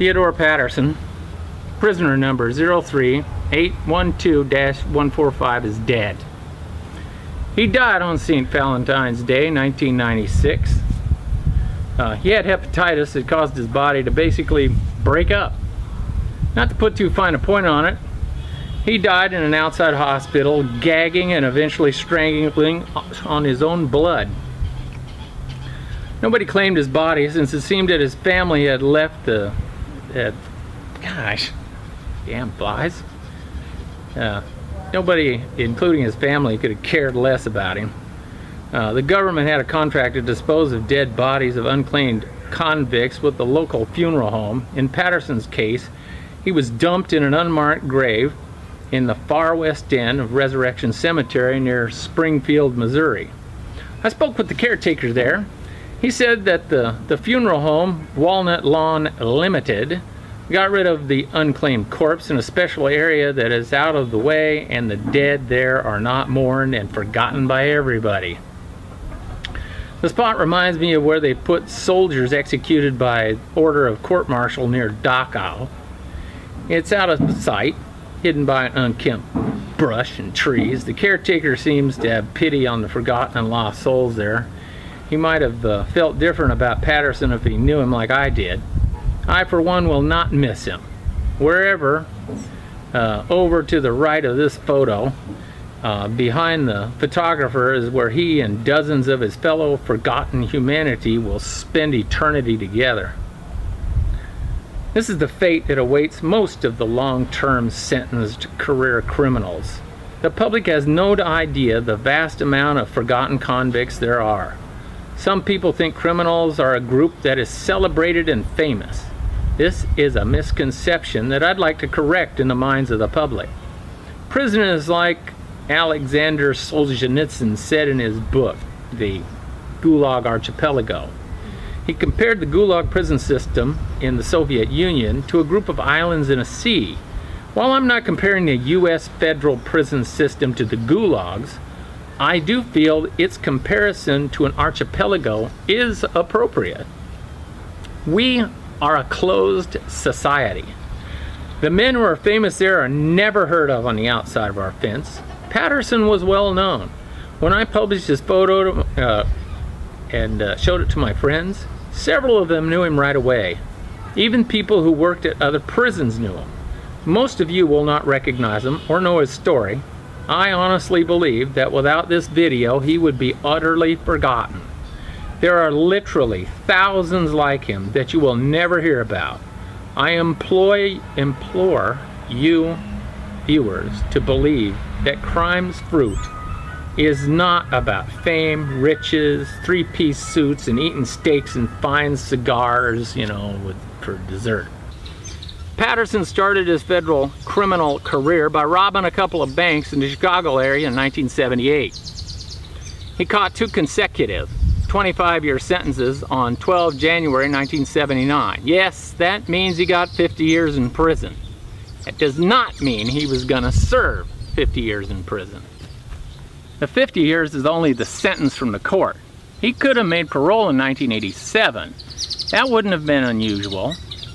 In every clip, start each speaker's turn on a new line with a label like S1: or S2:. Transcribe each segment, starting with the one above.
S1: Theodore Patterson, prisoner number 03812-145 is dead. He died on St. Valentine's Day, 1996. Uh, he had hepatitis that caused his body to basically break up. Not to put too fine a point on it, he died in an outside hospital, gagging and eventually strangling on his own blood. Nobody claimed his body since it seemed that his family had left the, uh, gosh, damn flies. Uh, nobody, including his family, could have cared less about him. Uh, the government had a contract to dispose of dead bodies of unclaimed convicts with the local funeral home. In Patterson's case, he was dumped in an unmarked grave in the far west end of Resurrection Cemetery near Springfield, Missouri. I spoke with the caretaker there. He said that the, the funeral home, Walnut Lawn Limited, got rid of the unclaimed corpse in a special area that is out of the way and the dead there are not mourned and forgotten by everybody. The spot reminds me of where they put soldiers executed by order of court-martial near Dachau. It's out of sight, hidden by an unkempt brush and trees. The caretaker seems to have pity on the forgotten and lost souls there. He might have uh, felt different about Patterson if he knew him like I did. I, for one, will not miss him. Wherever, uh, over to the right of this photo, uh, behind the photographer is where he and dozens of his fellow forgotten humanity will spend eternity together. This is the fate that awaits most of the long-term sentenced career criminals. The public has no idea the vast amount of forgotten convicts there are. Some people think criminals are a group that is celebrated and famous. This is a misconception that I'd like to correct in the minds of the public. Prisoners like Alexander Solzhenitsyn said in his book, The Gulag Archipelago, he compared the Gulag prison system in the Soviet Union to a group of islands in a sea. While I'm not comparing the U.S. federal prison system to the Gulags, I do feel its comparison to an archipelago is appropriate. We are a closed society. The men who are famous there are never heard of on the outside of our fence. Patterson was well known. When I published his photo uh, and uh, showed it to my friends, Several of them knew him right away. Even people who worked at other prisons knew him. Most of you will not recognize him or know his story. I honestly believe that without this video, he would be utterly forgotten. There are literally thousands like him that you will never hear about. I employ, implore you viewers to believe that crime's fruit is not about fame, riches, three-piece suits, and eating steaks and fine cigars, you know, with, for dessert. Patterson started his federal criminal career by robbing a couple of banks in the Chicago area in 1978. He caught two consecutive 25-year sentences on 12 January 1979. Yes, that means he got 50 years in prison. That does not mean he was going to serve 50 years in prison. The 50 years is only the sentence from the court. He could have made parole in 1987. That wouldn't have been unusual,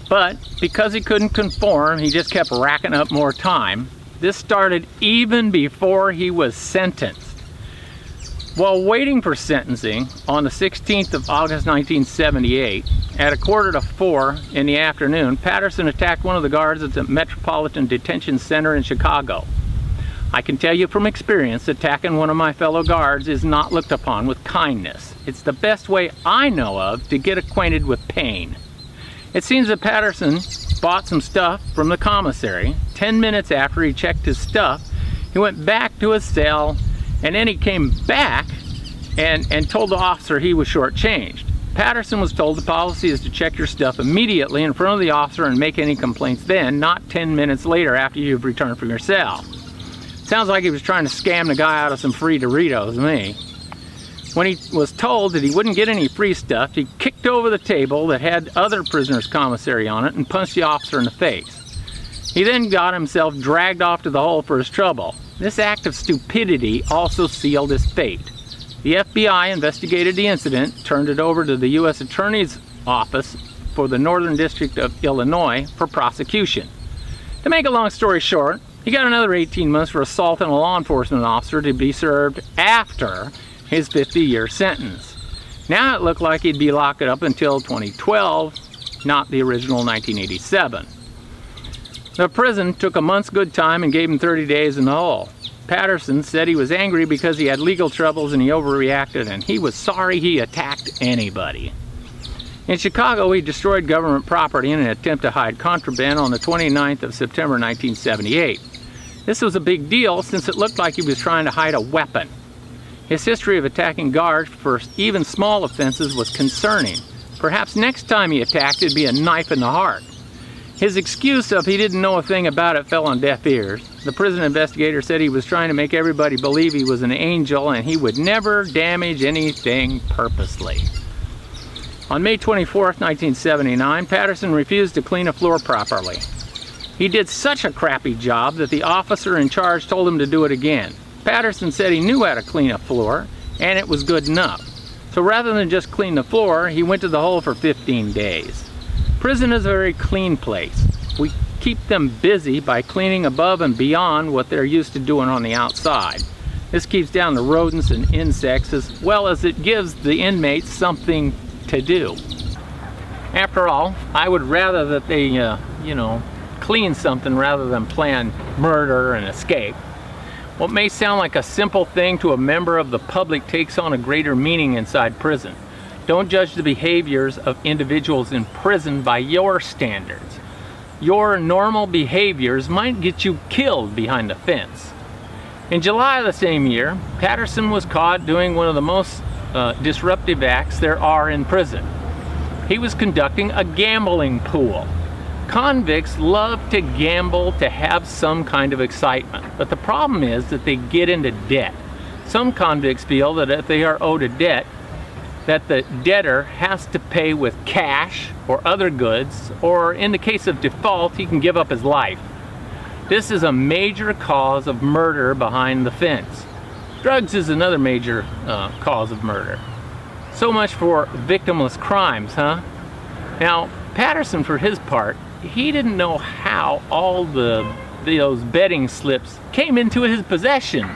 S1: but because he couldn't conform, he just kept racking up more time. This started even before he was sentenced. While waiting for sentencing on the 16th of August 1978, at a quarter to four in the afternoon, Patterson attacked one of the guards at the Metropolitan Detention Center in Chicago. I can tell you from experience, attacking one of my fellow guards is not looked upon with kindness. It's the best way I know of to get acquainted with pain. It seems that Patterson bought some stuff from the commissary. Ten minutes after he checked his stuff, he went back to his cell and then he came back and, and told the officer he was shortchanged. Patterson was told the policy is to check your stuff immediately in front of the officer and make any complaints then, not 10 minutes later after you've returned from your cell. Sounds like he was trying to scam the guy out of some free Doritos, me. When he was told that he wouldn't get any free stuff, he kicked over the table that had other prisoners' commissary on it and punched the officer in the face. He then got himself dragged off to the hole for his trouble. This act of stupidity also sealed his fate. The FBI investigated the incident, turned it over to the U.S. Attorney's Office for the Northern District of Illinois for prosecution. To make a long story short, he got another 18 months for assault on a law enforcement officer to be served after his 50-year sentence. Now it looked like he'd be locked up until 2012, not the original 1987. The prison took a month's good time and gave him 30 days in the hole. Patterson said he was angry because he had legal troubles and he overreacted and he was sorry he attacked anybody. In Chicago, he destroyed government property in an attempt to hide contraband on the 29th of September 1978. This was a big deal since it looked like he was trying to hide a weapon. His history of attacking guards for even small offenses was concerning. Perhaps next time he attacked it'd be a knife in the heart. His excuse of he didn't know a thing about it fell on deaf ears. The prison investigator said he was trying to make everybody believe he was an angel and he would never damage anything purposely. On May 24, 1979, Patterson refused to clean a floor properly. He did such a crappy job that the officer in charge told him to do it again. Patterson said he knew how to clean a floor and it was good enough. So rather than just clean the floor, he went to the hole for 15 days. Prison is a very clean place. We keep them busy by cleaning above and beyond what they're used to doing on the outside. This keeps down the rodents and insects as well as it gives the inmates something to do. After all, I would rather that they, uh, you know, clean something rather than plan murder and escape. What may sound like a simple thing to a member of the public takes on a greater meaning inside prison. Don't judge the behaviors of individuals in prison by your standards. Your normal behaviors might get you killed behind a fence. In July of the same year, Patterson was caught doing one of the most uh, disruptive acts there are in prison. He was conducting a gambling pool. Convicts love to gamble to have some kind of excitement, but the problem is that they get into debt. Some convicts feel that if they are owed a debt, that the debtor has to pay with cash or other goods, or in the case of default, he can give up his life. This is a major cause of murder behind the fence. Drugs is another major uh, cause of murder. So much for victimless crimes, huh? Now, Patterson, for his part, he didn't know how all the those betting slips came into his possession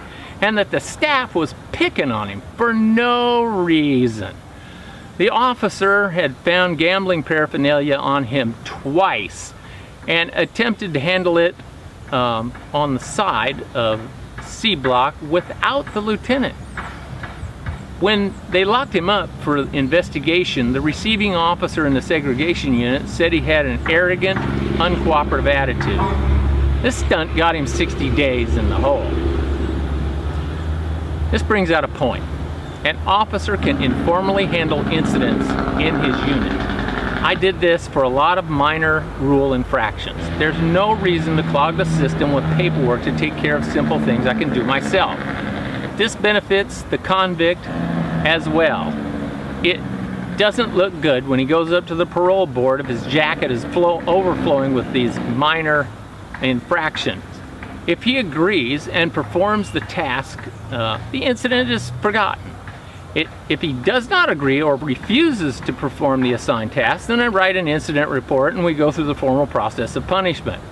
S1: and that the staff was picking on him for no reason. The officer had found gambling paraphernalia on him twice and attempted to handle it um, on the side of C block without the lieutenant. When they locked him up for investigation, the receiving officer in the segregation unit said he had an arrogant, uncooperative attitude. This stunt got him 60 days in the hole. This brings out a point. An officer can informally handle incidents in his unit. I did this for a lot of minor rule infractions. There's no reason to clog the system with paperwork to take care of simple things I can do myself. This benefits the convict as well. It doesn't look good when he goes up to the parole board if his jacket is flow overflowing with these minor infractions. If he agrees and performs the task, uh, the incident is forgotten. It, if he does not agree or refuses to perform the assigned task, then I write an incident report and we go through the formal process of punishment.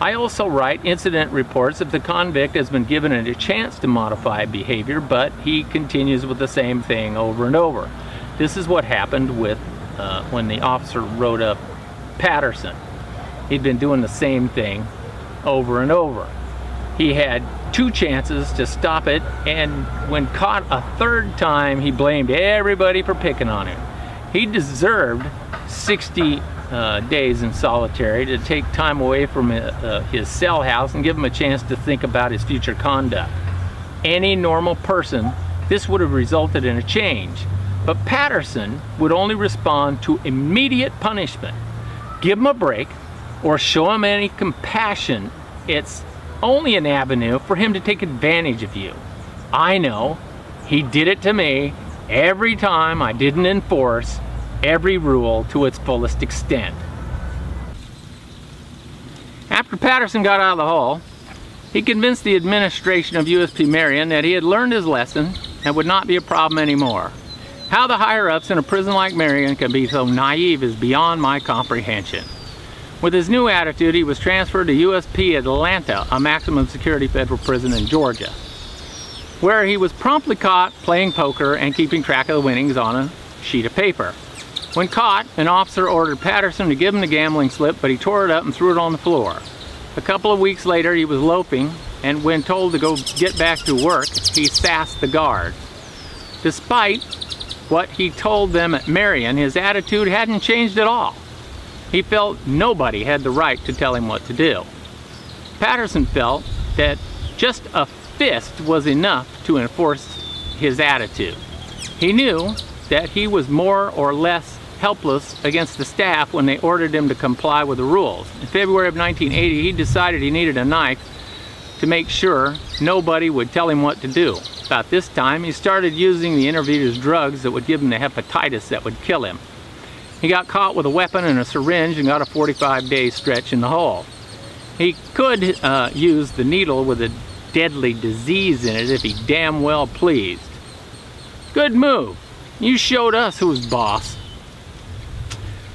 S1: I also write incident reports if the convict has been given a chance to modify behavior, but he continues with the same thing over and over. This is what happened with uh, when the officer wrote up Patterson. He'd been doing the same thing over and over. He had two chances to stop it, and when caught a third time, he blamed everybody for picking on him. He deserved 60 uh, days in solitary to take time away from uh, his cell house and give him a chance to think about his future conduct. Any normal person, this would have resulted in a change. But Patterson would only respond to immediate punishment. Give him a break or show him any compassion. It's only an avenue for him to take advantage of you. I know, he did it to me every time I didn't enforce every rule to its fullest extent. After Patterson got out of the hole, he convinced the administration of USP Marion that he had learned his lesson and would not be a problem anymore. How the higher-ups in a prison like Marion can be so naive is beyond my comprehension. With his new attitude, he was transferred to USP Atlanta, a maximum security federal prison in Georgia, where he was promptly caught playing poker and keeping track of the winnings on a sheet of paper. When caught, an officer ordered Patterson to give him the gambling slip, but he tore it up and threw it on the floor. A couple of weeks later, he was loafing, and when told to go get back to work, he sassed the guard. Despite what he told them at Marion, his attitude hadn't changed at all. He felt nobody had the right to tell him what to do. Patterson felt that just a fist was enough to enforce his attitude. He knew that he was more or less helpless against the staff when they ordered him to comply with the rules. In February of 1980, he decided he needed a knife to make sure nobody would tell him what to do. About this time, he started using the intravenous drugs that would give him the hepatitis that would kill him. He got caught with a weapon and a syringe and got a 45-day stretch in the hole. He could uh, use the needle with a deadly disease in it if he damn well pleased. Good move. You showed us who's boss.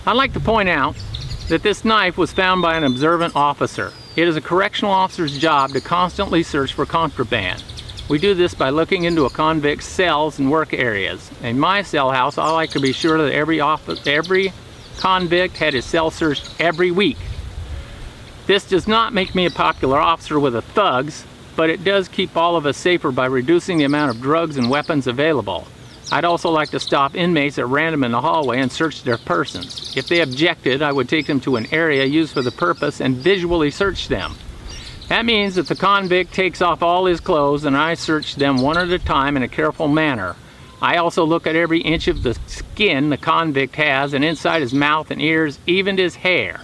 S1: I'd like to point out that this knife was found by an observant officer. It is a correctional officer's job to constantly search for contraband. We do this by looking into a convict's cells and work areas. In my cell house, I like to be sure that every, office, every convict had his cell searched every week. This does not make me a popular officer with the thugs, but it does keep all of us safer by reducing the amount of drugs and weapons available. I'd also like to stop inmates at random in the hallway and search their persons. If they objected, I would take them to an area used for the purpose and visually search them. That means that the convict takes off all his clothes and I search them one at a time in a careful manner. I also look at every inch of the skin the convict has and inside his mouth and ears, even his hair.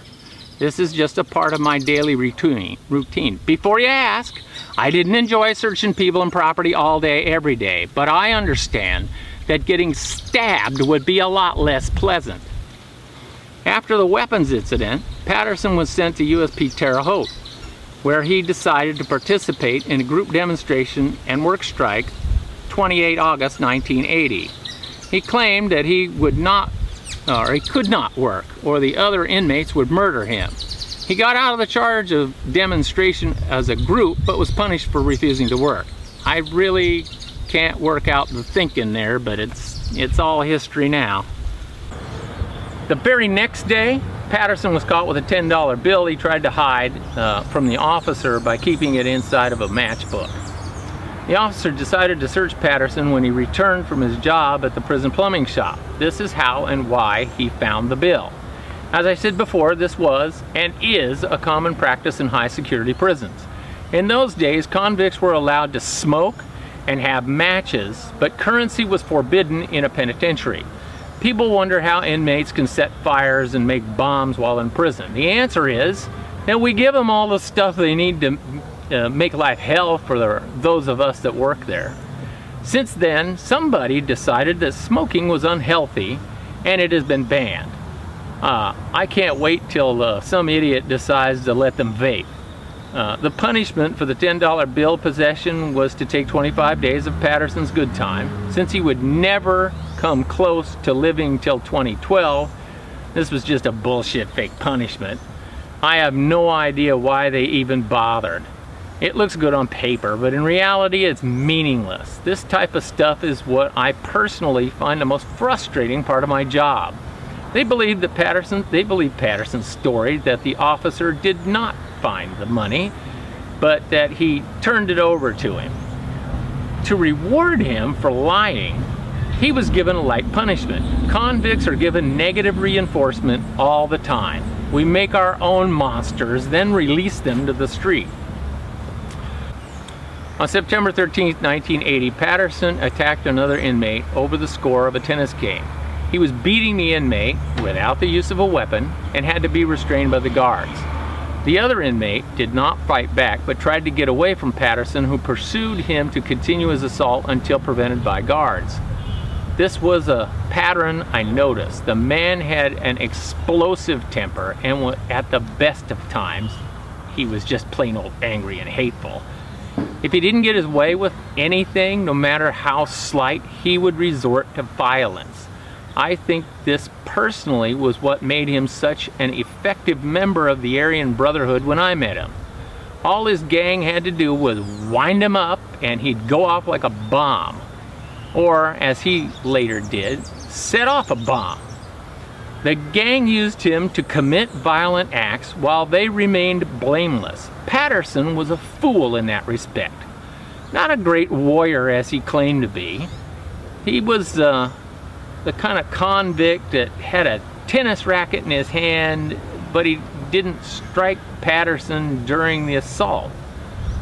S1: This is just a part of my daily routine. Before you ask, I didn't enjoy searching people and property all day, every day, but I understand that getting stabbed would be a lot less pleasant. After the weapons incident, Patterson was sent to USP Terre Haute where he decided to participate in a group demonstration and work strike 28 August 1980. He claimed that he would not or he could not work or the other inmates would murder him. He got out of the charge of demonstration as a group but was punished for refusing to work. I really can't work out the thinking there but it's it's all history now. The very next day Patterson was caught with a $10 bill he tried to hide uh, from the officer by keeping it inside of a matchbook. The officer decided to search Patterson when he returned from his job at the prison plumbing shop. This is how and why he found the bill. As I said before, this was and is a common practice in high security prisons. In those days, convicts were allowed to smoke and have matches, but currency was forbidden in a penitentiary. People wonder how inmates can set fires and make bombs while in prison. The answer is that we give them all the stuff they need to uh, make life hell for those of us that work there. Since then, somebody decided that smoking was unhealthy and it has been banned. Uh, I can't wait till uh, some idiot decides to let them vape. Uh, the punishment for the $10 bill possession was to take 25 days of Patterson's good time. Since he would never come close to living till 2012, this was just a bullshit fake punishment. I have no idea why they even bothered. It looks good on paper, but in reality it's meaningless. This type of stuff is what I personally find the most frustrating part of my job. They believe that Patterson, they believe Patterson's story that the officer did not find the money, but that he turned it over to him. To reward him for lying, he was given a light punishment. Convicts are given negative reinforcement all the time. We make our own monsters, then release them to the street. On September 13, 1980, Patterson attacked another inmate over the score of a tennis game. He was beating the inmate without the use of a weapon and had to be restrained by the guards. The other inmate did not fight back but tried to get away from Patterson who pursued him to continue his assault until prevented by guards. This was a pattern I noticed. The man had an explosive temper and at the best of times, he was just plain old angry and hateful. If he didn't get his way with anything, no matter how slight, he would resort to violence. I think this personally was what made him such an effective member of the Aryan Brotherhood when I met him. All his gang had to do was wind him up and he'd go off like a bomb. Or, as he later did, set off a bomb. The gang used him to commit violent acts while they remained blameless. Patterson was a fool in that respect. Not a great warrior as he claimed to be. He was uh, the kind of convict that had a tennis racket in his hand, but he didn't strike Patterson during the assault.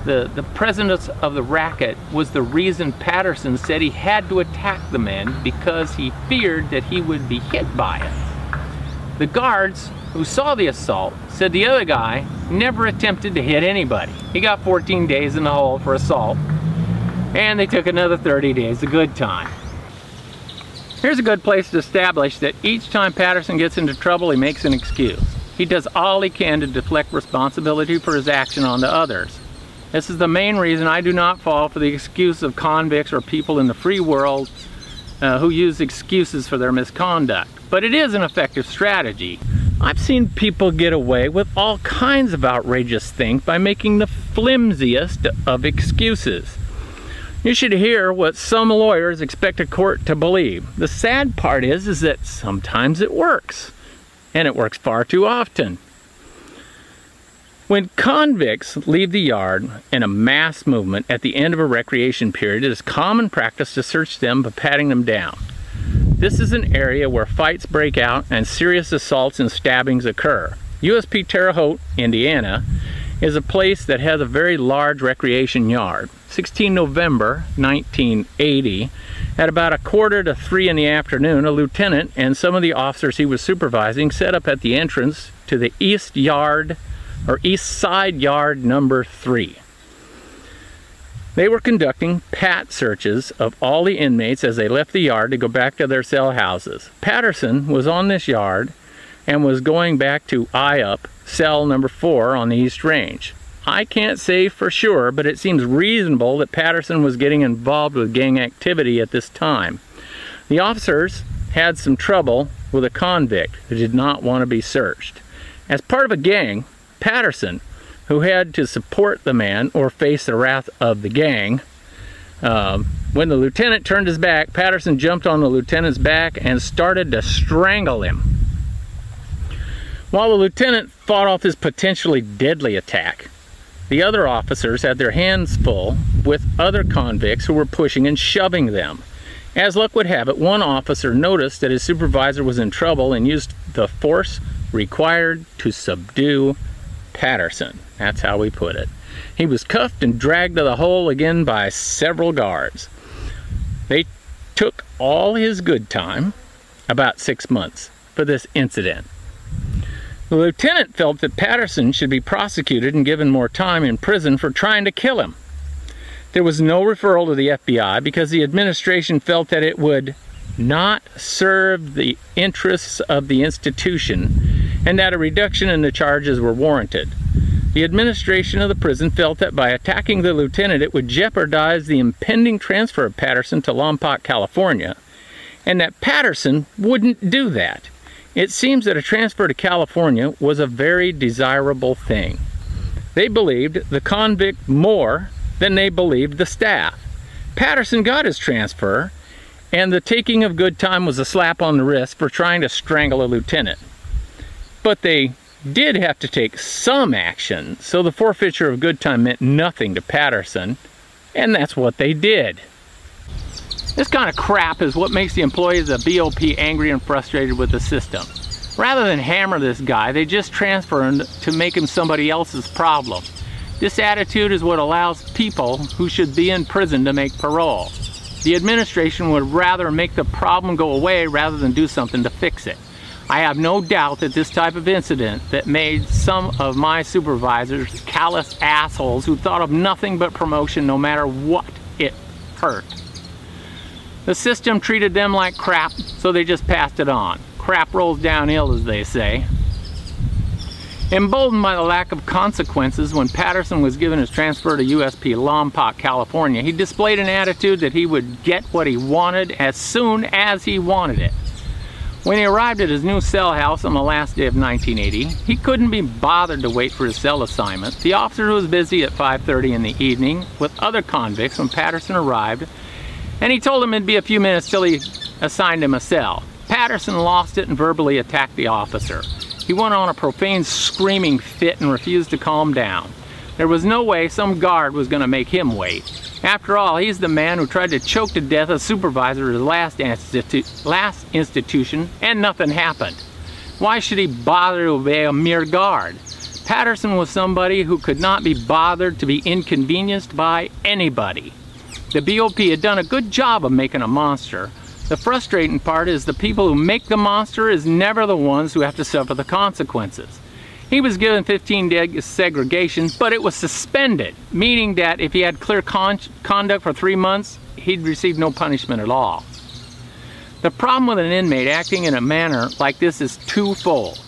S1: The, the presence of the racket was the reason Patterson said he had to attack the man because he feared that he would be hit by it. The guards who saw the assault said the other guy never attempted to hit anybody. He got 14 days in the hole for assault, and they took another 30 days a good time. Here's a good place to establish that each time Patterson gets into trouble, he makes an excuse. He does all he can to deflect responsibility for his action onto others. This is the main reason I do not fall for the excuse of convicts or people in the free world uh, who use excuses for their misconduct. But it is an effective strategy. I've seen people get away with all kinds of outrageous things by making the flimsiest of excuses. You should hear what some lawyers expect a court to believe. The sad part is, is that sometimes it works and it works far too often. When convicts leave the yard in a mass movement at the end of a recreation period, it is common practice to search them by patting them down. This is an area where fights break out and serious assaults and stabbings occur. USP Terre Haute, Indiana, is a place that has a very large recreation yard. 16 November 1980, at about a quarter to three in the afternoon, a lieutenant and some of the officers he was supervising set up at the entrance to the east yard or east side yard number three. They were conducting pat searches of all the inmates as they left the yard to go back to their cell houses. Patterson was on this yard and was going back to eye up cell number four on the East Range. I can't say for sure, but it seems reasonable that Patterson was getting involved with gang activity at this time. The officers had some trouble with a convict who did not want to be searched. As part of a gang, Patterson, who had to support the man or face the wrath of the gang, um, when the lieutenant turned his back, Patterson jumped on the lieutenant's back and started to strangle him. While the lieutenant fought off his potentially deadly attack, the other officers had their hands full with other convicts who were pushing and shoving them. As luck would have it, one officer noticed that his supervisor was in trouble and used the force required to subdue Patterson. That's how we put it. He was cuffed and dragged to the hole again by several guards. They took all his good time, about six months, for this incident. The lieutenant felt that Patterson should be prosecuted and given more time in prison for trying to kill him. There was no referral to the FBI because the administration felt that it would not serve the interests of the institution and that a reduction in the charges were warranted. The administration of the prison felt that by attacking the lieutenant it would jeopardize the impending transfer of Patterson to Lompoc, California, and that Patterson wouldn't do that. It seems that a transfer to California was a very desirable thing. They believed the convict more than they believed the staff. Patterson got his transfer, and the taking of good time was a slap on the wrist for trying to strangle a lieutenant. But they did have to take some action, so the forfeiture of good time meant nothing to Patterson, and that's what they did. This kind of crap is what makes the employees of BOP angry and frustrated with the system. Rather than hammer this guy, they just transfer him to make him somebody else's problem. This attitude is what allows people who should be in prison to make parole. The administration would rather make the problem go away rather than do something to fix it. I have no doubt that this type of incident that made some of my supervisors callous assholes who thought of nothing but promotion no matter what it hurt. The system treated them like crap, so they just passed it on. Crap rolls downhill, as they say. Emboldened by the lack of consequences when Patterson was given his transfer to USP Lompoc, California, he displayed an attitude that he would get what he wanted as soon as he wanted it. When he arrived at his new cell house on the last day of 1980, he couldn't be bothered to wait for his cell assignment. The officer was busy at 5.30 in the evening with other convicts when Patterson arrived, and he told him it'd be a few minutes till he assigned him a cell. Patterson lost it and verbally attacked the officer. He went on a profane screaming fit and refused to calm down. There was no way some guard was going to make him wait. After all, he's the man who tried to choke to death a supervisor at his last, institu last institution and nothing happened. Why should he bother to obey a mere guard? Patterson was somebody who could not be bothered to be inconvenienced by anybody. The BOP had done a good job of making a monster, the frustrating part is the people who make the monster is never the ones who have to suffer the consequences. He was given 15 days segregation, but it was suspended, meaning that if he had clear con conduct for three months, he'd receive no punishment at all. The problem with an inmate acting in a manner like this is twofold.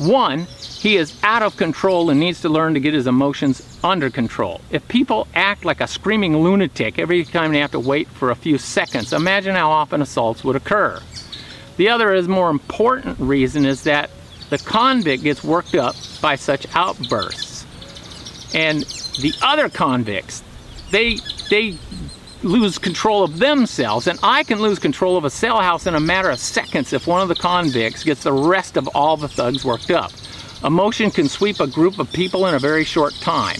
S1: One, he is out of control and needs to learn to get his emotions under control. If people act like a screaming lunatic every time they have to wait for a few seconds, imagine how often assaults would occur. The other is more important reason is that the convict gets worked up by such outbursts. And the other convicts, they they lose control of themselves and I can lose control of a cell house in a matter of seconds if one of the convicts gets the rest of all the thugs worked up. Emotion can sweep a group of people in a very short time.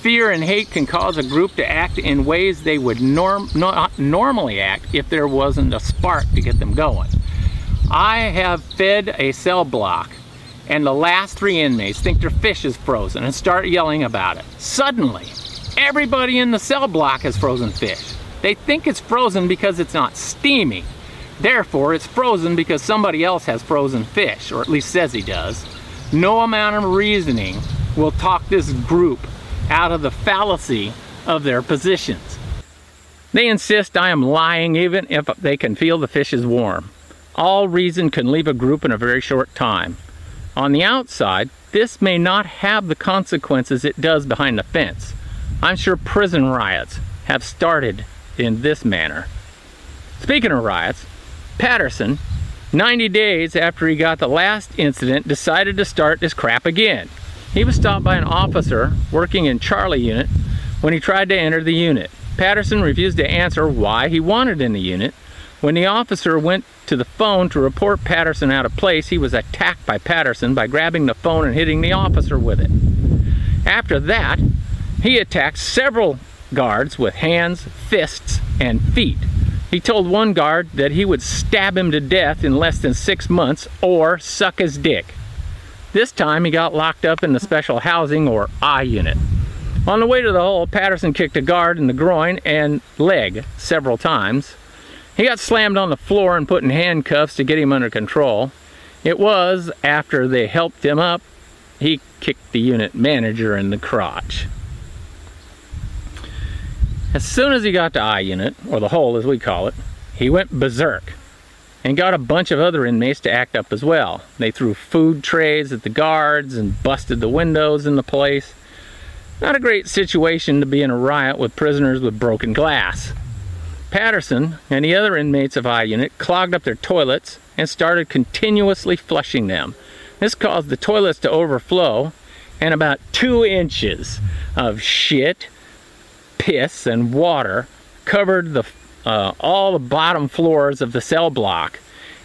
S1: Fear and hate can cause a group to act in ways they would norm not normally act if there wasn't a spark to get them going. I have fed a cell block and the last three inmates think their fish is frozen and start yelling about it. Suddenly, everybody in the cell block has frozen fish. They think it's frozen because it's not steaming. Therefore, it's frozen because somebody else has frozen fish, or at least says he does. No amount of reasoning will talk this group out of the fallacy of their positions. They insist I am lying even if they can feel the fish is warm. All reason can leave a group in a very short time. On the outside, this may not have the consequences it does behind the fence. I'm sure prison riots have started in this manner. Speaking of riots, Patterson 90 days after he got the last incident, decided to start this crap again. He was stopped by an officer working in Charlie unit when he tried to enter the unit. Patterson refused to answer why he wanted in the unit. When the officer went to the phone to report Patterson out of place, he was attacked by Patterson by grabbing the phone and hitting the officer with it. After that, he attacked several guards with hands, fists, and feet. He told one guard that he would stab him to death in less than six months or suck his dick. This time he got locked up in the special housing or I unit. On the way to the hole, Patterson kicked a guard in the groin and leg several times. He got slammed on the floor and put in handcuffs to get him under control. It was after they helped him up, he kicked the unit manager in the crotch. As soon as he got to I unit, or the hole as we call it, he went berserk and got a bunch of other inmates to act up as well. They threw food trays at the guards and busted the windows in the place. Not a great situation to be in a riot with prisoners with broken glass. Patterson and the other inmates of I unit clogged up their toilets and started continuously flushing them. This caused the toilets to overflow and about two inches of shit, piss and water covered the, uh, all the bottom floors of the cell block.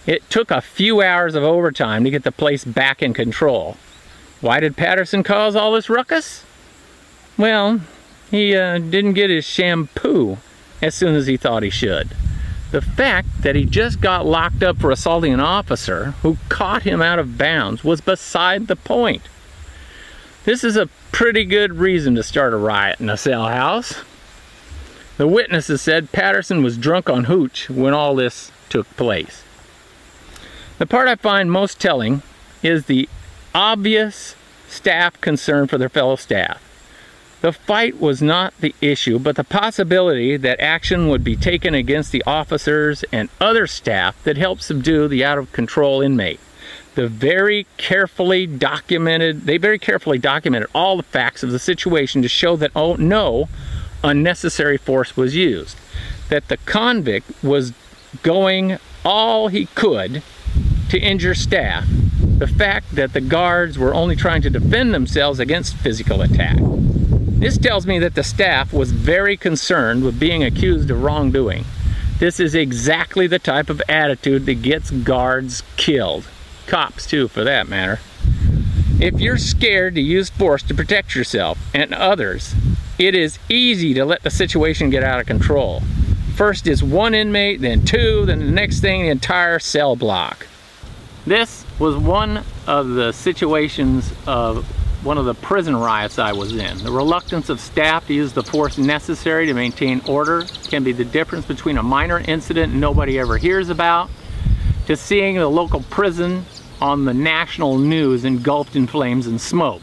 S1: It took a few hours of overtime to get the place back in control. Why did Patterson cause all this ruckus? Well, he uh, didn't get his shampoo as soon as he thought he should. The fact that he just got locked up for assaulting an officer who caught him out of bounds was beside the point. This is a pretty good reason to start a riot in a cell house. The witnesses said Patterson was drunk on hooch when all this took place. The part I find most telling is the obvious staff concern for their fellow staff. The fight was not the issue, but the possibility that action would be taken against the officers and other staff that helped subdue the out of control inmate. The very carefully documented, they very carefully documented all the facts of the situation to show that, oh no, unnecessary force was used. That the convict was going all he could to injure staff. The fact that the guards were only trying to defend themselves against physical attack. This tells me that the staff was very concerned with being accused of wrongdoing. This is exactly the type of attitude that gets guards killed cops too for that matter. If you're scared to use force to protect yourself and others, it is easy to let the situation get out of control. First is one inmate, then two, then the next thing, the entire cell block. This was one of the situations of one of the prison riots I was in. The reluctance of staff to use the force necessary to maintain order can be the difference between a minor incident nobody ever hears about to seeing the local prison on the national news engulfed in flames and smoke.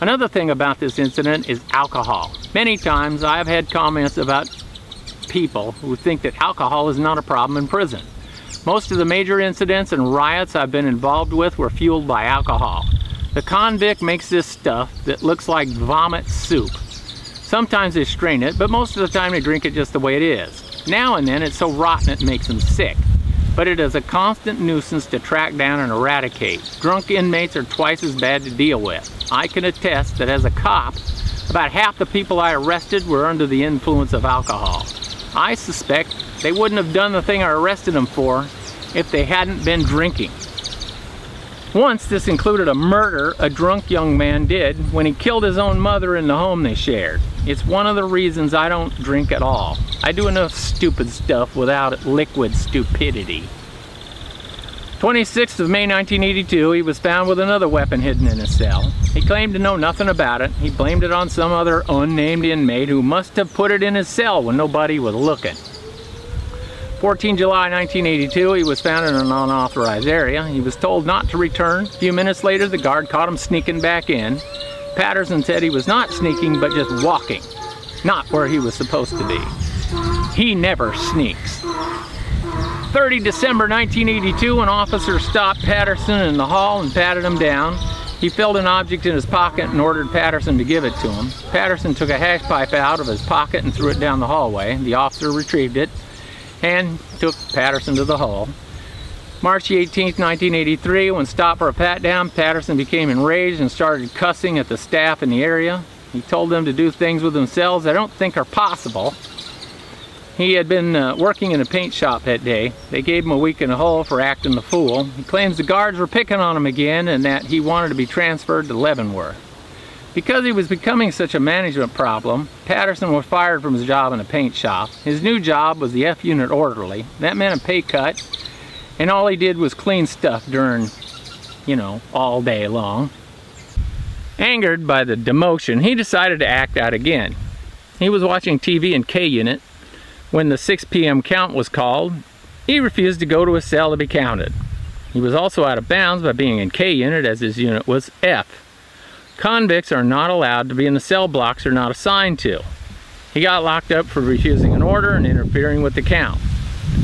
S1: Another thing about this incident is alcohol. Many times I've had comments about people who think that alcohol is not a problem in prison. Most of the major incidents and riots I've been involved with were fueled by alcohol. The convict makes this stuff that looks like vomit soup. Sometimes they strain it, but most of the time they drink it just the way it is. Now and then it's so rotten it makes them sick but it is a constant nuisance to track down and eradicate. Drunk inmates are twice as bad to deal with. I can attest that as a cop, about half the people I arrested were under the influence of alcohol. I suspect they wouldn't have done the thing I arrested them for if they hadn't been drinking. Once this included a murder a drunk young man did when he killed his own mother in the home they shared. It's one of the reasons I don't drink at all. I do enough stupid stuff without liquid stupidity. 26th of May 1982, he was found with another weapon hidden in his cell. He claimed to know nothing about it. He blamed it on some other unnamed inmate who must have put it in his cell when nobody was looking. 14 July 1982, he was found in an unauthorized area. He was told not to return. A few minutes later, the guard caught him sneaking back in. Patterson said he was not sneaking, but just walking, not where he was supposed to be. He never sneaks. 30 December 1982, an officer stopped Patterson in the hall and patted him down. He felt an object in his pocket and ordered Patterson to give it to him. Patterson took a hash pipe out of his pocket and threw it down the hallway. The officer retrieved it and took Patterson to the hall. March 18, 1983, when stopped for a pat down, Patterson became enraged and started cussing at the staff in the area. He told them to do things with themselves I don't think are possible. He had been uh, working in a paint shop that day. They gave him a week in the hole for acting the fool. He claims the guards were picking on him again and that he wanted to be transferred to Leavenworth. Because he was becoming such a management problem, Patterson was fired from his job in a paint shop. His new job was the F unit orderly. That meant a pay cut, and all he did was clean stuff during, you know, all day long. Angered by the demotion, he decided to act out again. He was watching TV in K unit when the 6 p.m. count was called, he refused to go to his cell to be counted. He was also out of bounds by being in K unit as his unit was F. Convicts are not allowed to be in the cell blocks they're not assigned to. He got locked up for refusing an order and interfering with the count.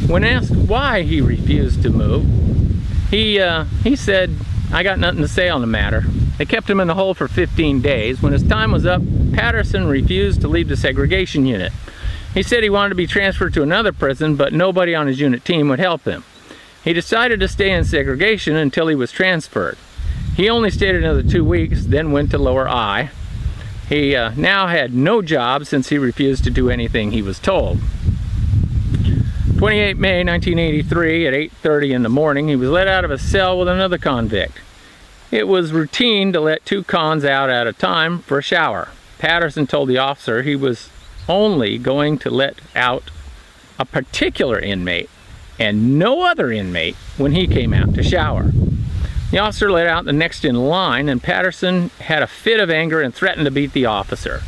S1: When asked why he refused to move, he, uh, he said, I got nothing to say on the matter. They kept him in the hole for 15 days. When his time was up, Patterson refused to leave the segregation unit. He said he wanted to be transferred to another prison, but nobody on his unit team would help him. He decided to stay in segregation until he was transferred. He only stayed another two weeks, then went to lower I. He uh, now had no job since he refused to do anything he was told. 28 May 1983 at 8.30 in the morning, he was let out of a cell with another convict. It was routine to let two cons out at a time for a shower. Patterson told the officer he was only going to let out a particular inmate and no other inmate when he came out to shower. The officer let out the next in line and Patterson had a fit of anger and threatened to beat the officer.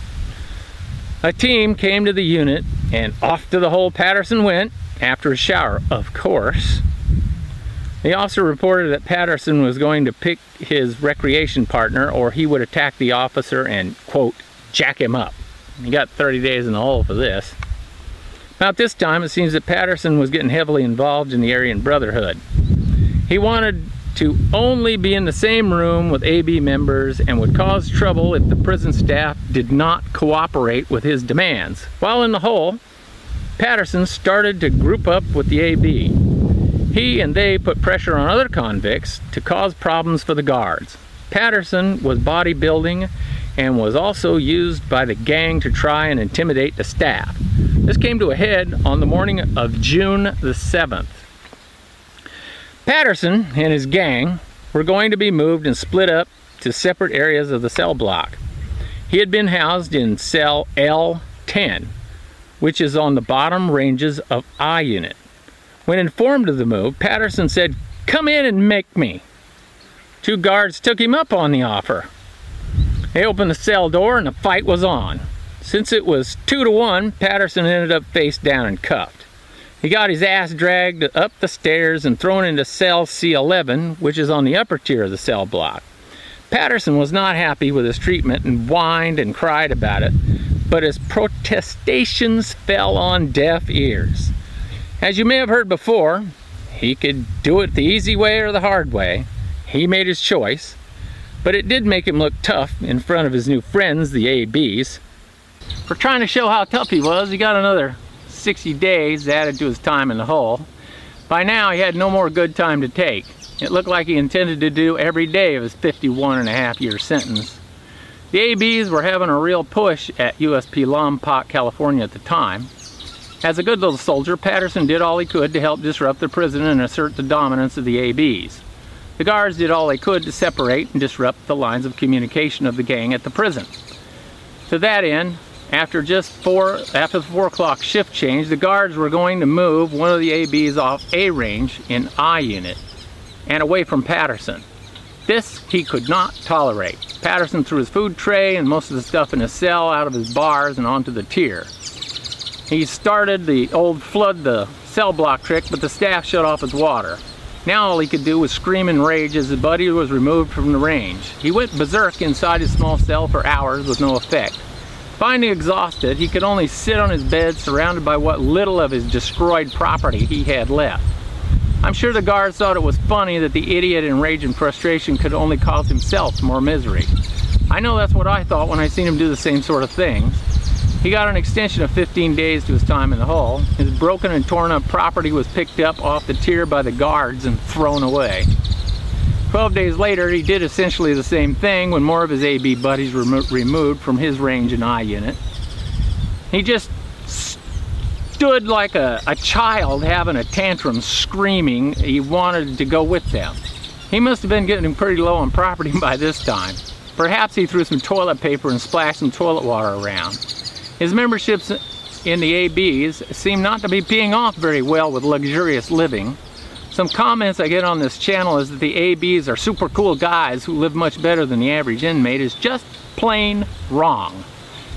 S1: A team came to the unit and off to the hole Patterson went after a shower, of course. The officer reported that Patterson was going to pick his recreation partner or he would attack the officer and, quote, jack him up. He got 30 days in the hole for this. About this time, it seems that Patterson was getting heavily involved in the Aryan Brotherhood. He wanted to only be in the same room with AB members and would cause trouble if the prison staff did not cooperate with his demands. While in the hole, Patterson started to group up with the AB. He and they put pressure on other convicts to cause problems for the guards. Patterson was bodybuilding and was also used by the gang to try and intimidate the staff. This came to a head on the morning of June the 7th. Patterson and his gang were going to be moved and split up to separate areas of the cell block. He had been housed in cell L10, which is on the bottom ranges of I unit. When informed of the move, Patterson said, come in and make me. Two guards took him up on the offer. They opened the cell door and the fight was on. Since it was two to one, Patterson ended up face down and cuffed. He got his ass dragged up the stairs and thrown into cell C11, which is on the upper tier of the cell block. Patterson was not happy with his treatment and whined and cried about it, but his protestations fell on deaf ears. As you may have heard before, he could do it the easy way or the hard way. He made his choice, but it did make him look tough in front of his new friends, the ABs. For trying to show how tough he was, he got another 60 days added to his time in the hole. By now, he had no more good time to take. It looked like he intended to do every day of his 51 and a half year sentence. The ABs were having a real push at USP Lompoc, California at the time. As a good little soldier, Patterson did all he could to help disrupt the prison and assert the dominance of the ABs. The guards did all they could to separate and disrupt the lines of communication of the gang at the prison. To that end, after just four, after the four o'clock shift change, the guards were going to move one of the ABs off A range in I unit and away from Patterson. This he could not tolerate. Patterson threw his food tray and most of the stuff in his cell out of his bars and onto the tier. He started the old flood the cell block trick, but the staff shut off his water. Now all he could do was scream in rage as his buddy was removed from the range. He went berserk inside his small cell for hours with no effect. Finally exhausted, he could only sit on his bed surrounded by what little of his destroyed property he had left. I'm sure the guards thought it was funny that the idiot in rage and frustration could only cause himself more misery. I know that's what I thought when I seen him do the same sort of things. He got an extension of 15 days to his time in the hole. His broken and torn up property was picked up off the tier by the guards and thrown away. 12 days later, he did essentially the same thing when more of his AB buddies were removed from his range and I unit. He just stood like a, a child having a tantrum screaming he wanted to go with them. He must have been getting pretty low on property by this time. Perhaps he threw some toilet paper and splashed some toilet water around. His memberships in the ABs seem not to be peeing off very well with luxurious living. Some comments I get on this channel is that the ABs are super cool guys who live much better than the average inmate is just plain wrong.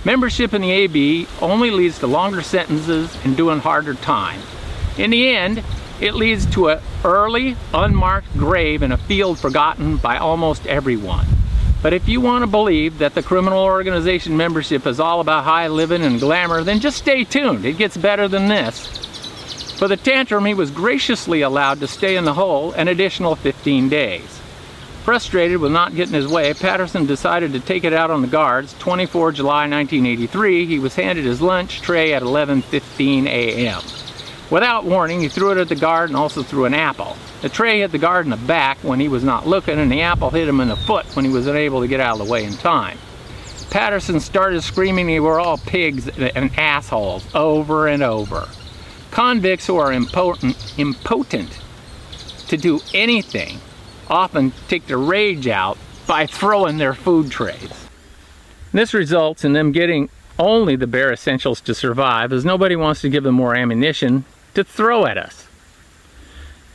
S1: Membership in the AB only leads to longer sentences and doing harder time. In the end, it leads to an early, unmarked grave in a field forgotten by almost everyone. But if you want to believe that the criminal organization membership is all about high living and glamour, then just stay tuned. It gets better than this. For the tantrum, he was graciously allowed to stay in the hole an additional 15 days. Frustrated with not getting his way, Patterson decided to take it out on the guards. 24 July 1983, he was handed his lunch tray at 11.15 a.m. Without warning, he threw it at the guard and also threw an apple. The tray hit the guard in the back when he was not looking, and the apple hit him in the foot when he was unable to get out of the way in time. Patterson started screaming they were all pigs and assholes over and over. Convicts who are impotent, impotent to do anything often take their rage out by throwing their food trays. This results in them getting only the bare essentials to survive as nobody wants to give them more ammunition to throw at us.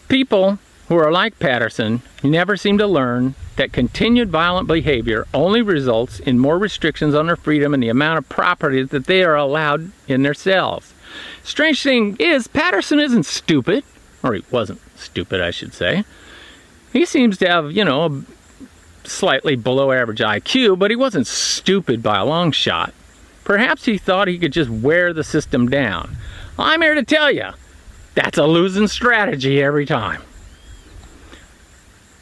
S1: People who are like Patterson never seem to learn that continued violent behavior only results in more restrictions on their freedom and the amount of property that they are allowed in their cells. Strange thing is, Patterson isn't stupid, or he wasn't stupid, I should say. He seems to have, you know, a slightly below average IQ, but he wasn't stupid by a long shot. Perhaps he thought he could just wear the system down. I'm here to tell you, that's a losing strategy every time.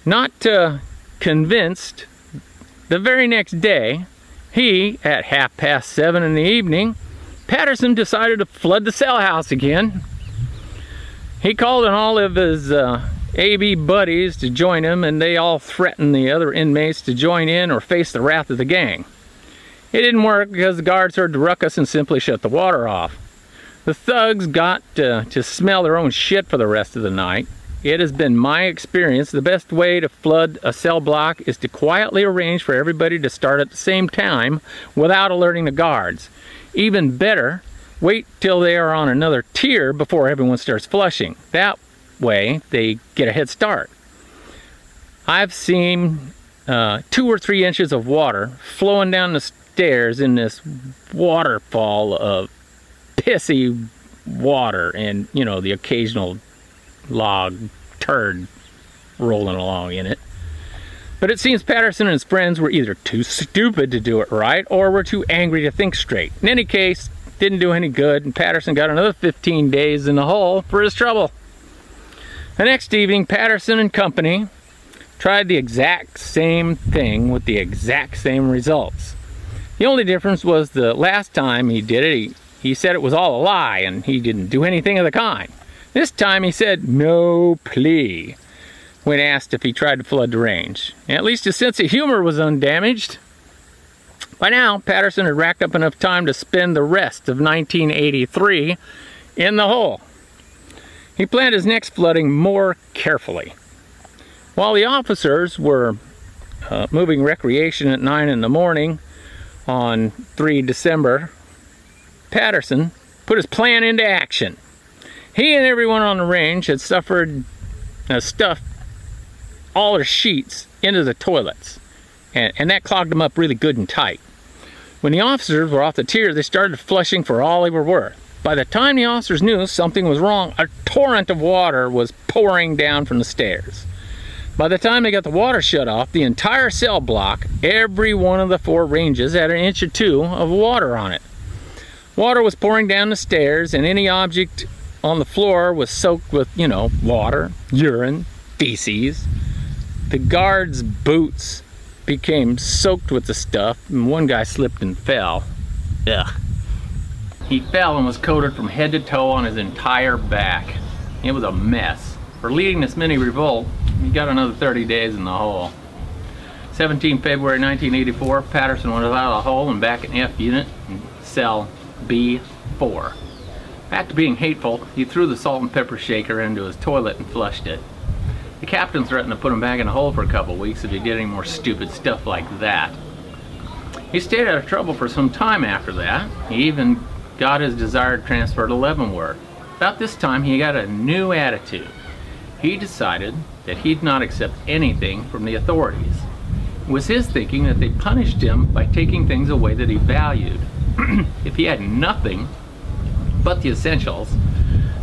S1: Not uh, convinced, the very next day, he, at half past seven in the evening, Patterson decided to flood the cell house again. He called on all of his uh, AB buddies to join him, and they all threatened the other inmates to join in or face the wrath of the gang. It didn't work because the guards heard the ruckus and simply shut the water off. The thugs got uh, to smell their own shit for the rest of the night. It has been my experience the best way to flood a cell block is to quietly arrange for everybody to start at the same time without alerting the guards. Even better, wait till they are on another tier before everyone starts flushing. That way they get a head start. I've seen uh, two or three inches of water flowing down the stairs in this waterfall of pissy water and, you know, the occasional log turd rolling along in it. But it seems Patterson and his friends were either too stupid to do it right or were too angry to think straight. In any case, didn't do any good, and Patterson got another 15 days in the hole for his trouble. The next evening, Patterson and company tried the exact same thing with the exact same results. The only difference was the last time he did it, he, he said it was all a lie and he didn't do anything of the kind. This time he said no plea when asked if he tried to flood the range. At least his sense of humor was undamaged. By now, Patterson had racked up enough time to spend the rest of 1983 in the hole. He planned his next flooding more carefully. While the officers were uh, moving recreation at 9 in the morning on 3 December, Patterson put his plan into action. He and everyone on the range had suffered, uh, stuffed all their sheets into the toilets, and, and that clogged them up really good and tight. When the officers were off the tier, they started flushing for all they were worth. By the time the officers knew something was wrong, a torrent of water was pouring down from the stairs. By the time they got the water shut off, the entire cell block, every one of the four ranges had an inch or two of water on it. Water was pouring down the stairs, and any object on the floor was soaked with, you know, water, urine, feces. The guards' boots became soaked with the stuff, and one guy slipped and fell. Ugh. He fell and was coated from head to toe on his entire back. It was a mess. For leading this mini revolt, he got another 30 days in the hole. 17 February 1984, Patterson went out of the hole and back in F unit, cell B4. Back to being hateful, he threw the salt and pepper shaker into his toilet and flushed it. The captain threatened to put him back in the hole for a couple weeks if he did any more stupid stuff like that. He stayed out of trouble for some time after that. He even got his desired transfer to Leavenworth. About this time, he got a new attitude. He decided that he'd not accept anything from the authorities. It was his thinking that they punished him by taking things away that he valued. if he had nothing but the essentials,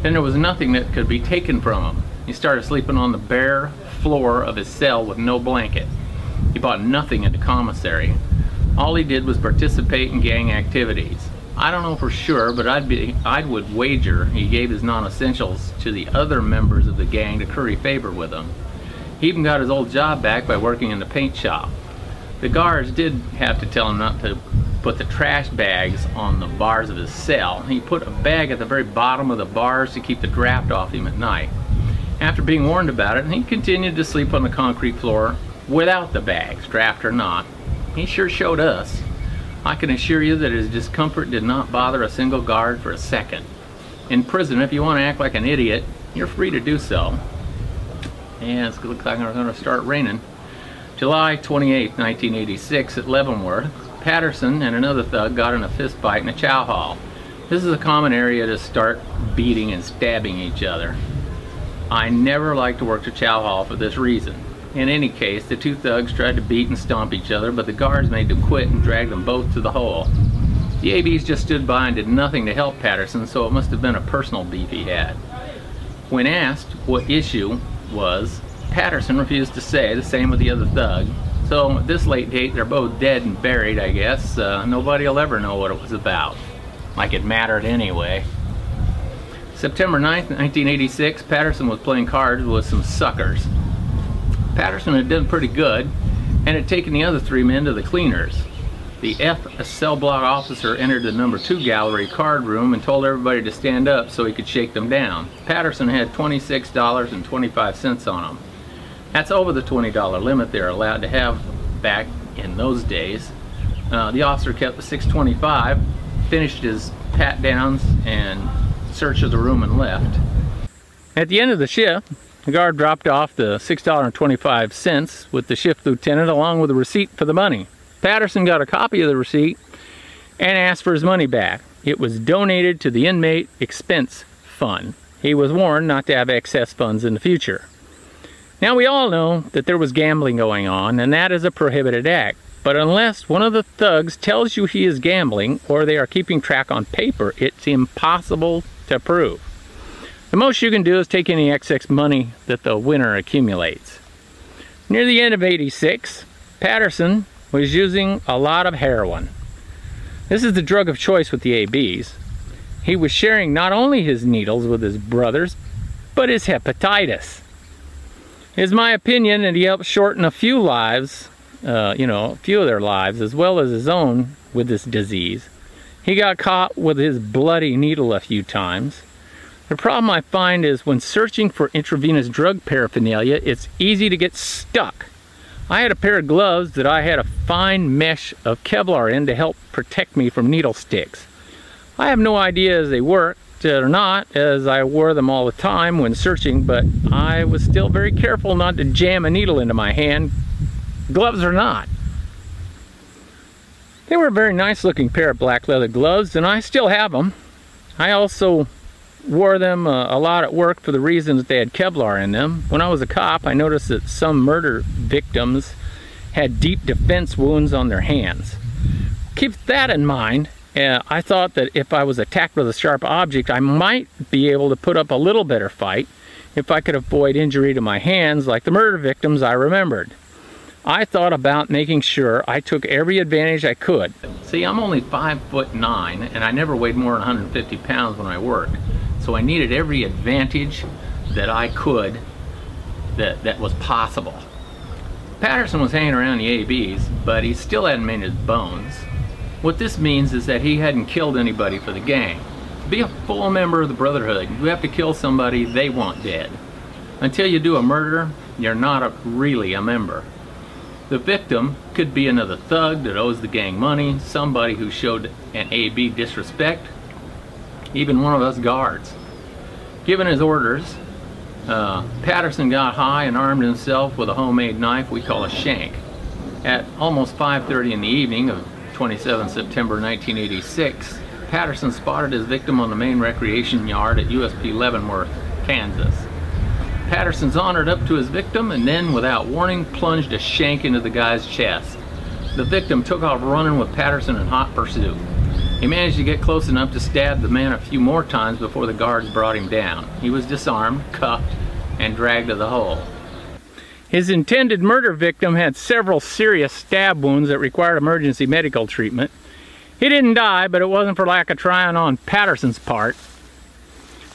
S1: then there was nothing that could be taken from him. He started sleeping on the bare floor of his cell with no blanket. He bought nothing at the commissary. All he did was participate in gang activities. I don't know for sure, but I'd be I would wager he gave his non-essentials to the other members of the gang to curry favor with them. He even got his old job back by working in the paint shop. The guards did have to tell him not to put the trash bags on the bars of his cell. He put a bag at the very bottom of the bars to keep the draft off him at night. After being warned about it, and he continued to sleep on the concrete floor without the bags, draft or not. He sure showed us. I can assure you that his discomfort did not bother a single guard for a second. In prison, if you want to act like an idiot, you're free to do so. And it looks like it's going to start raining. July 28, 1986 at Leavenworth, Patterson and another thug got in a fist fight in a chow hall. This is a common area to start beating and stabbing each other. I never like to work the chow hall for this reason. In any case, the two thugs tried to beat and stomp each other, but the guards made them quit and dragged them both to the hole. The ABs just stood by and did nothing to help Patterson, so it must have been a personal beef he had. When asked what issue was, Patterson refused to say, the same with the other thug, so at this late date, they're both dead and buried, I guess. Uh, nobody will ever know what it was about. Like it mattered anyway. September 9th, 1986, Patterson was playing cards with some suckers. Patterson had done pretty good and had taken the other three men to the cleaners. The F cell block officer entered the number two gallery card room and told everybody to stand up so he could shake them down. Patterson had $26.25 on him. That's over the $20 limit they're allowed to have back in those days. Uh, the officer kept the 625, finished his pat downs and search of the room and left. At the end of the shift, the guard dropped off the $6.25 with the shift lieutenant along with a receipt for the money. Patterson got a copy of the receipt and asked for his money back. It was donated to the inmate expense fund. He was warned not to have excess funds in the future. Now we all know that there was gambling going on and that is a prohibited act. But unless one of the thugs tells you he is gambling or they are keeping track on paper, it's impossible to prove. The most you can do is take any excess money that the winner accumulates. Near the end of 86, Patterson was using a lot of heroin. This is the drug of choice with the ABs. He was sharing not only his needles with his brothers, but his hepatitis. It's my opinion that he helped shorten a few lives, uh, you know, a few of their lives, as well as his own with this disease. He got caught with his bloody needle a few times. The problem I find is when searching for intravenous drug paraphernalia, it's easy to get stuck. I had a pair of gloves that I had a fine mesh of Kevlar in to help protect me from needle sticks. I have no idea as they worked or not as I wore them all the time when searching, but I was still very careful not to jam a needle into my hand, gloves or not. They were a very nice looking pair of black leather gloves and I still have them. I also wore them uh, a lot at work for the reason that they had Kevlar in them. When I was a cop, I noticed that some murder victims had deep defense wounds on their hands. Keep that in mind. Uh, I thought that if I was attacked with a sharp object, I might be able to put up a little better fight if I could avoid injury to my hands like the murder victims I remembered. I thought about making sure I took every advantage I could. See, I'm only five foot nine and I never weighed more than 150 pounds when I worked. So I needed every advantage that I could that, that was possible. Patterson was hanging around the ABs, but he still hadn't made his bones. What this means is that he hadn't killed anybody for the gang. To be a full member of the Brotherhood, you have to kill somebody they want dead. Until you do a murder, you're not a, really a member. The victim could be another thug that owes the gang money, somebody who showed an AB disrespect, even one of us guards. Given his orders, uh, Patterson got high and armed himself with a homemade knife we call a shank. At almost 5.30 in the evening of 27 September 1986, Patterson spotted his victim on the main recreation yard at USP Leavenworth, Kansas. Patterson's honored up to his victim and then, without warning, plunged a shank into the guy's chest. The victim took off running with Patterson in hot pursuit. He managed to get close enough to stab the man a few more times before the guards brought him down. He was disarmed, cuffed, and dragged to the hole. His intended murder victim had several serious stab wounds that required emergency medical treatment. He didn't die, but it wasn't for lack of trying on Patterson's part.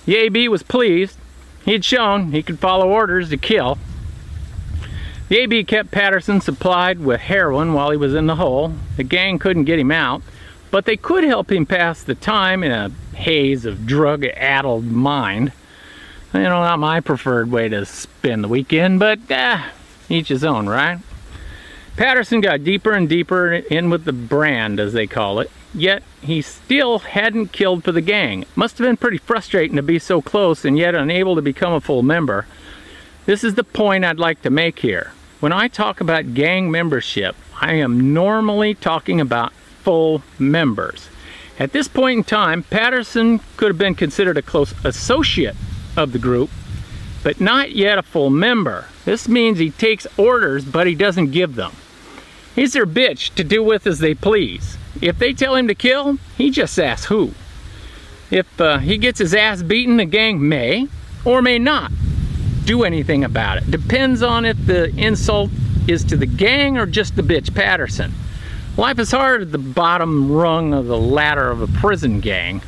S1: The AB was pleased. He had shown he could follow orders to kill. The AB kept Patterson supplied with heroin while he was in the hole. The gang couldn't get him out but they could help him pass the time in a haze of drug-addled mind. You know, not my preferred way to spend the weekend, but eh, each his own, right? Patterson got deeper and deeper in with the brand, as they call it, yet he still hadn't killed for the gang. Must have been pretty frustrating to be so close and yet unable to become a full member. This is the point I'd like to make here. When I talk about gang membership, I am normally talking about full members. At this point in time, Patterson could have been considered a close associate of the group, but not yet a full member. This means he takes orders, but he doesn't give them. He's their bitch to do with as they please. If they tell him to kill, he just asks who. If uh, he gets his ass beaten, the gang may or may not do anything about it. Depends on if the insult is to the gang or just the bitch Patterson. Life is hard at the bottom rung of the ladder of a prison gang.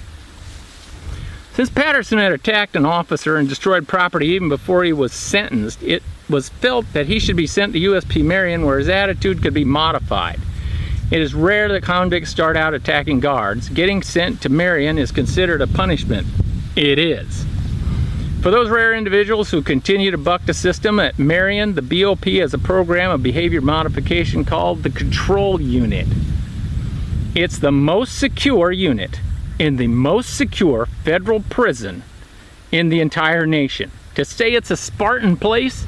S1: Since Patterson had attacked an officer and destroyed property even before he was sentenced, it was felt that he should be sent to USP Marion where his attitude could be modified. It is rare that convicts start out attacking guards. Getting sent to Marion is considered a punishment. It is. For those rare individuals who continue to buck the system, at Marion, the BOP has a program of behavior modification called the Control Unit. It's the most secure unit in the most secure federal prison in the entire nation. To say it's a Spartan place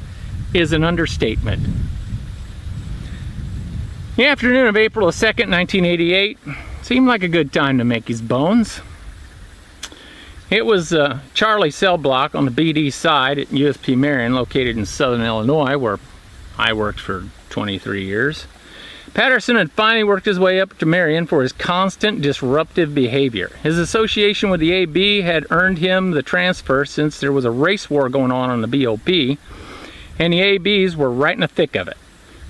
S1: is an understatement. The afternoon of April 2nd, 1988 seemed like a good time to make his bones. It was uh, Charlie cell block on the BD side at USP Marion, located in southern Illinois, where I worked for 23 years. Patterson had finally worked his way up to Marion for his constant disruptive behavior. His association with the AB had earned him the transfer since there was a race war going on on the BOP, and the ABs were right in the thick of it.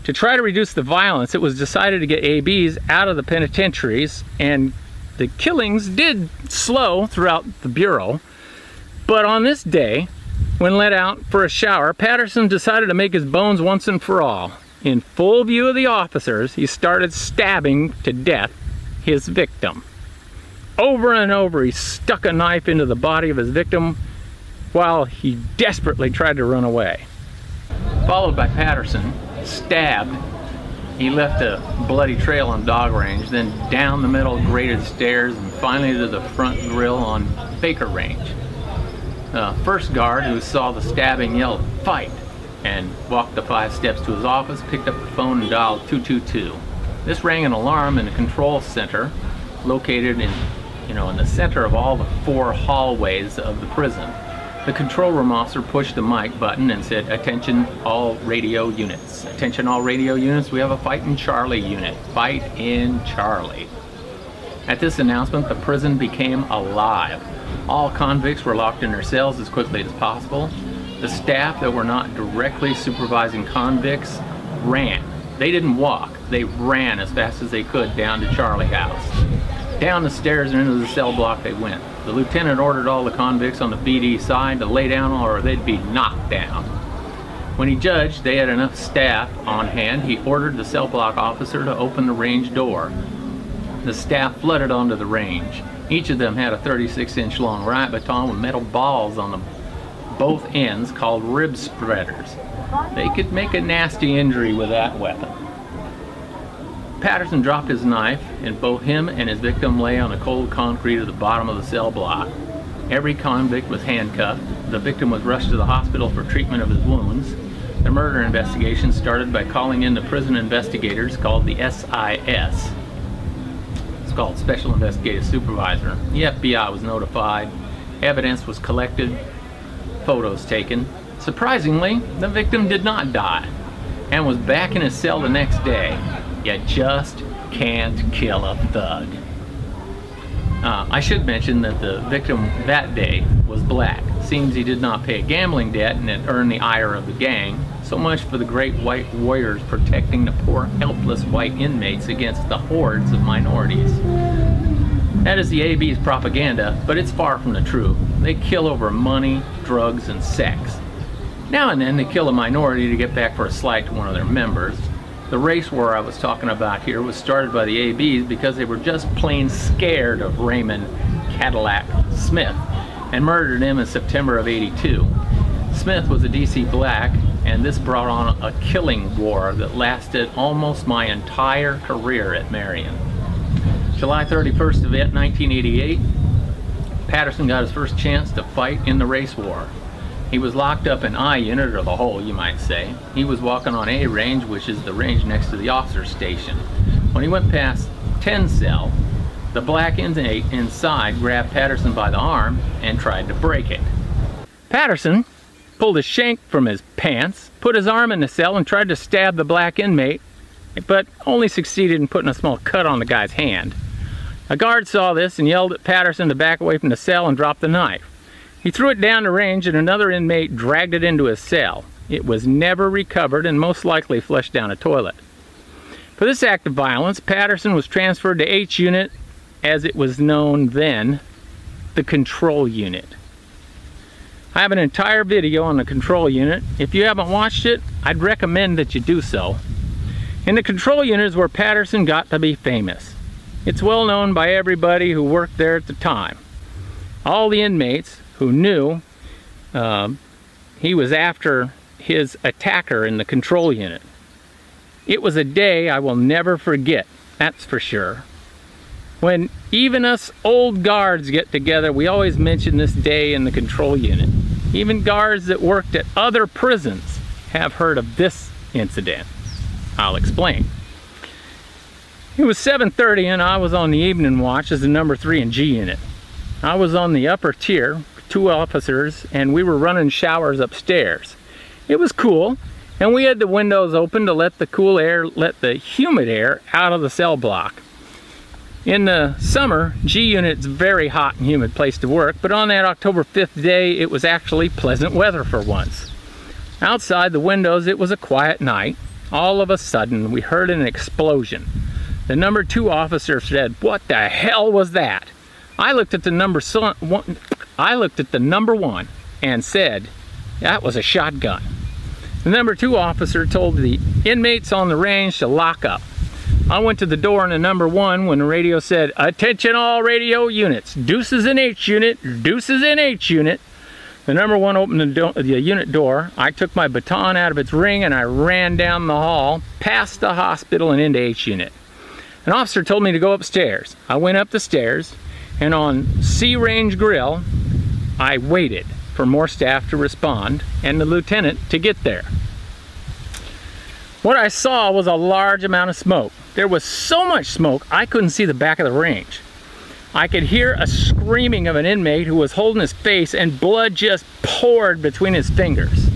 S1: To try to reduce the violence, it was decided to get ABs out of the penitentiaries, and the killings did slow throughout the Bureau. But on this day, when let out for a shower, Patterson decided to make his bones once and for all. In full view of the officers, he started stabbing to death his victim. Over and over, he stuck a knife into the body of his victim while he desperately tried to run away. Followed by Patterson, stabbed, he left a bloody trail on dog range, then down the middle graded stairs, and finally to the front grill on Baker range. The first guard who saw the stabbing yelled, fight, and walked the five steps to his office, picked up the phone and dialed 222. This rang an alarm in the control center located in, you know, in the center of all the four hallways of the prison. The control room officer pushed the mic button and said, attention all radio units. Attention all radio units, we have a fight in Charlie unit. Fight in Charlie. At this announcement, the prison became alive. All convicts were locked in their cells as quickly as possible. The staff that were not directly supervising convicts ran. They didn't walk, they ran as fast as they could down to Charlie House. Down the stairs and into the cell block they went. The lieutenant ordered all the convicts on the BD side to lay down or they'd be knocked down. When he judged they had enough staff on hand, he ordered the cell block officer to open the range door. The staff flooded onto the range. Each of them had a 36 inch long riot baton with metal balls on the both ends called rib spreaders. They could make a nasty injury with that weapon. Patterson dropped his knife and both him and his victim lay on the cold concrete at the bottom of the cell block. Every convict was handcuffed. The victim was rushed to the hospital for treatment of his wounds. The murder investigation started by calling in the prison investigators called the SIS. It's called Special Investigative Supervisor. The FBI was notified. Evidence was collected photos taken. Surprisingly, the victim did not die and was back in his cell the next day. You just can't kill a thug. Uh, I should mention that the victim that day was black. Seems he did not pay a gambling debt and it earned the ire of the gang. So much for the great white warriors protecting the poor helpless white inmates against the hordes of minorities. That is the AB's propaganda, but it's far from the truth. They kill over money, drugs, and sex. Now and then they kill a minority to get back for a slight to one of their members. The race war I was talking about here was started by the ABs because they were just plain scared of Raymond Cadillac Smith and murdered him in September of 82. Smith was a DC black and this brought on a killing war that lasted almost my entire career at Marion. July 31st of 1988, Patterson got his first chance to fight in the race war. He was locked up in I unit, or the hole you might say. He was walking on A range, which is the range next to the officer's station. When he went past 10 cell, the black inmate inside grabbed Patterson by the arm and tried to break it. Patterson pulled a shank from his pants, put his arm in the cell and tried to stab the black inmate, but only succeeded in putting a small cut on the guy's hand. A guard saw this and yelled at Patterson to back away from the cell and drop the knife. He threw it down the range and another inmate dragged it into his cell. It was never recovered and most likely flushed down a toilet. For this act of violence, Patterson was transferred to H Unit as it was known then, the control unit. I have an entire video on the control unit. If you haven't watched it, I'd recommend that you do so. And the control unit is where Patterson got to be famous. It's well known by everybody who worked there at the time. All the inmates who knew um, he was after his attacker in the control unit. It was a day I will never forget, that's for sure. When even us old guards get together, we always mention this day in the control unit. Even guards that worked at other prisons have heard of this incident. I'll explain. It was 7.30 and I was on the evening watch as the number 3 and G unit. I was on the upper tier, two officers, and we were running showers upstairs. It was cool, and we had the windows open to let the cool air, let the humid air out of the cell block. In the summer, G Unit's very hot and humid place to work, but on that October 5th day, it was actually pleasant weather for once. Outside the windows, it was a quiet night. All of a sudden, we heard an explosion. The number two officer said, what the hell was that? I looked at the number one, I looked at the number one and said, that was a shotgun. The number two officer told the inmates on the range to lock up. I went to the door in the number one when the radio said, attention all radio units, deuces in H unit, deuces in H unit. The number one opened the, do the unit door. I took my baton out of its ring and I ran down the hall, past the hospital and into H unit. An officer told me to go upstairs. I went up the stairs and on C range grill, I waited for more staff to respond and the lieutenant to get there. What I saw was a large amount of smoke. There was so much smoke, I couldn't see the back of the range. I could hear a screaming of an inmate who was holding his face and blood just poured between his fingers.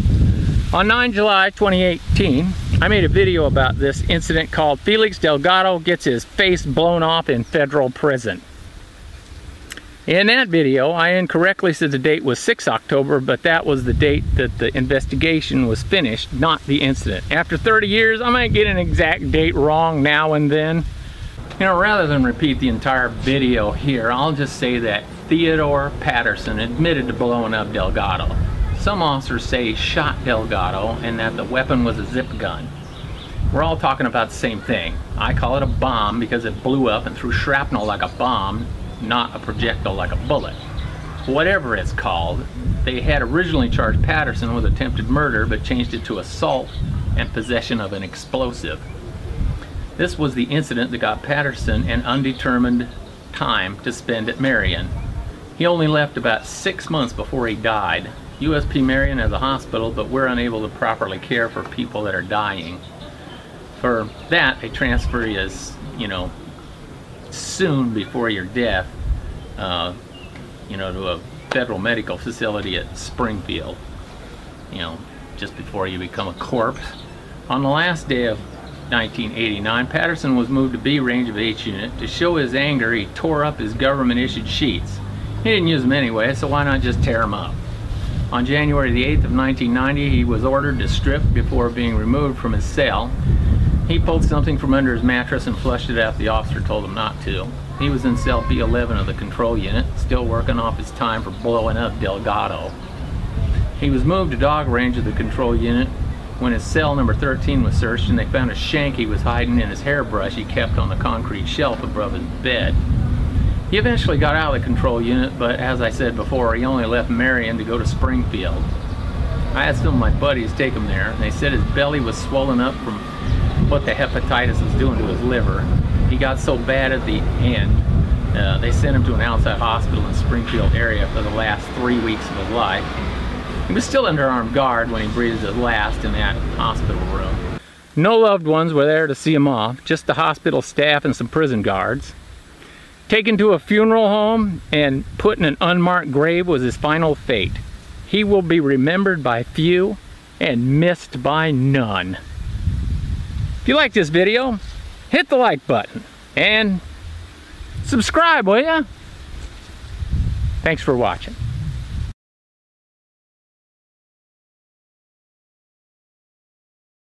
S1: On 9 July 2018, I made a video about this incident called Felix Delgado Gets His Face Blown Off in Federal Prison. In that video, I incorrectly said the date was 6 October, but that was the date that the investigation was finished, not the incident. After 30 years, I might get an exact date wrong now and then. You know, rather than repeat the entire video here, I'll just say that Theodore Patterson admitted to blowing up Delgado. Some officers say he shot Delgado and that the weapon was a zip gun. We're all talking about the same thing. I call it a bomb because it blew up and threw shrapnel like a bomb not a projectile like a bullet. Whatever it's called, they had originally charged Patterson with attempted murder but changed it to assault and possession of an explosive. This was the incident that got Patterson an undetermined time to spend at Marion. He only left about six months before he died. USP Marion has a hospital, but we're unable to properly care for people that are dying. For that, a transfer is, you know, soon before your death, uh, you know, to a federal medical facility at Springfield, you know, just before you become a corpse. On the last day of 1989, Patterson was moved to B range of H unit. To show his anger, he tore up his government issued sheets. He didn't use them anyway, so why not just tear them up? On January the 8th of 1990, he was ordered to strip before being removed from his cell. He pulled something from under his mattress and flushed it out. The officer told him not to. He was in cell B11 of the control unit, still working off his time for blowing up Delgado. He was moved to dog range of the control unit when his cell number 13 was searched and they found a shank he was hiding in his hairbrush he kept on the concrete shelf above his bed. He eventually got out of the control unit, but as I said before, he only left Marion to go to Springfield. I had some of my buddies take him there, and they said his belly was swollen up from what the hepatitis was doing to his liver. He got so bad at the end, uh, they sent him to an outside hospital in Springfield area for the last three weeks of his life. He was still under armed guard when he breathed his last in that hospital room. No loved ones were there to see him off, just the hospital staff and some prison guards. Taken to a funeral home and put in an unmarked grave was his final fate. He will be remembered by few and missed by none. If you like this video, hit the like button and subscribe, will ya? Thanks for watching.